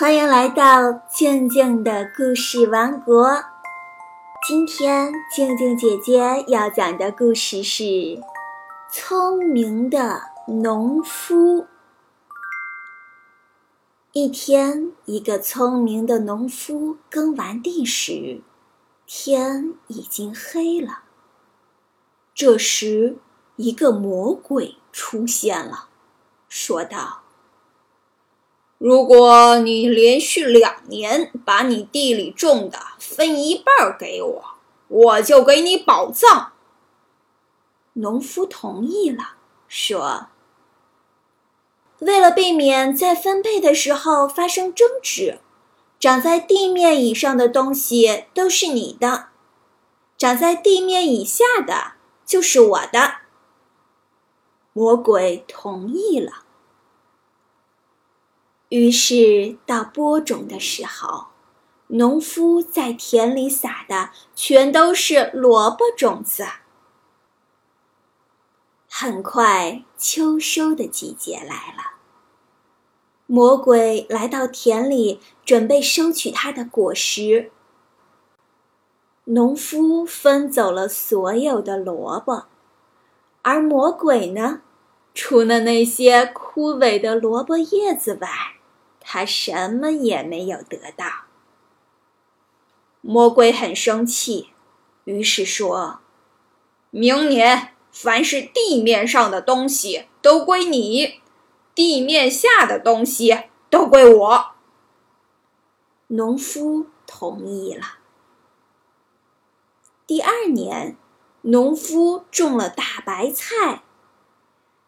欢迎来到静静的故事王国。今天静静姐姐要讲的故事是《聪明的农夫》。一天，一个聪明的农夫耕完地时，天已经黑了。这时，一个魔鬼出现了，说道。如果你连续两年把你地里种的分一半给我，我就给你宝藏。农夫同意了，说：“为了避免在分配的时候发生争执，长在地面以上的东西都是你的，长在地面以下的就是我的。”魔鬼同意了。于是到播种的时候，农夫在田里撒的全都是萝卜种子。很快，秋收的季节来了。魔鬼来到田里，准备收取他的果实。农夫分走了所有的萝卜，而魔鬼呢，除了那些枯萎的萝卜叶子外，他什么也没有得到。魔鬼很生气，于是说：“明年凡是地面上的东西都归你，地面下的东西都归我。”农夫同意了。第二年，农夫种了大白菜。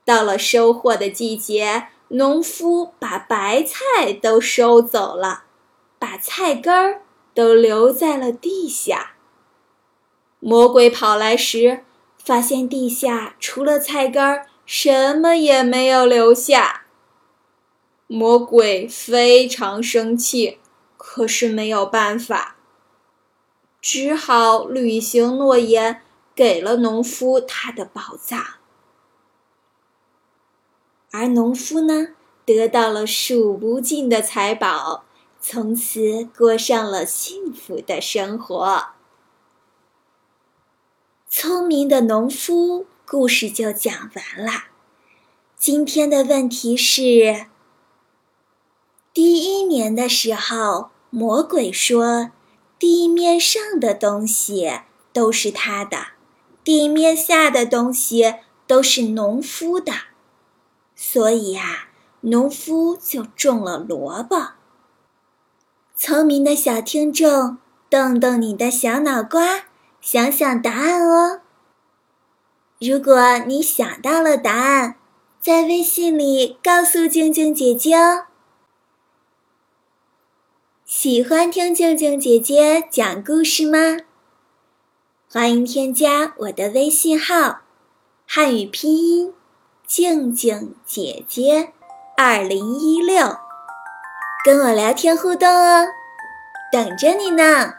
到了收获的季节。农夫把白菜都收走了，把菜根儿都留在了地下。魔鬼跑来时，发现地下除了菜根儿，什么也没有留下。魔鬼非常生气，可是没有办法，只好履行诺言，给了农夫他的宝藏。而农夫呢，得到了数不尽的财宝，从此过上了幸福的生活。聪明的农夫故事就讲完了。今天的问题是：第一年的时候，魔鬼说，地面上的东西都是他的，地面下的东西都是农夫的。所以呀，农夫就种了萝卜。聪明的小听众，动动你的小脑瓜，想想答案哦。如果你想到了答案，在微信里告诉静静姐姐哦。喜欢听静静姐姐讲故事吗？欢迎添加我的微信号，汉语拼音。静静姐姐，二零一六，跟我聊天互动哦，等着你呢。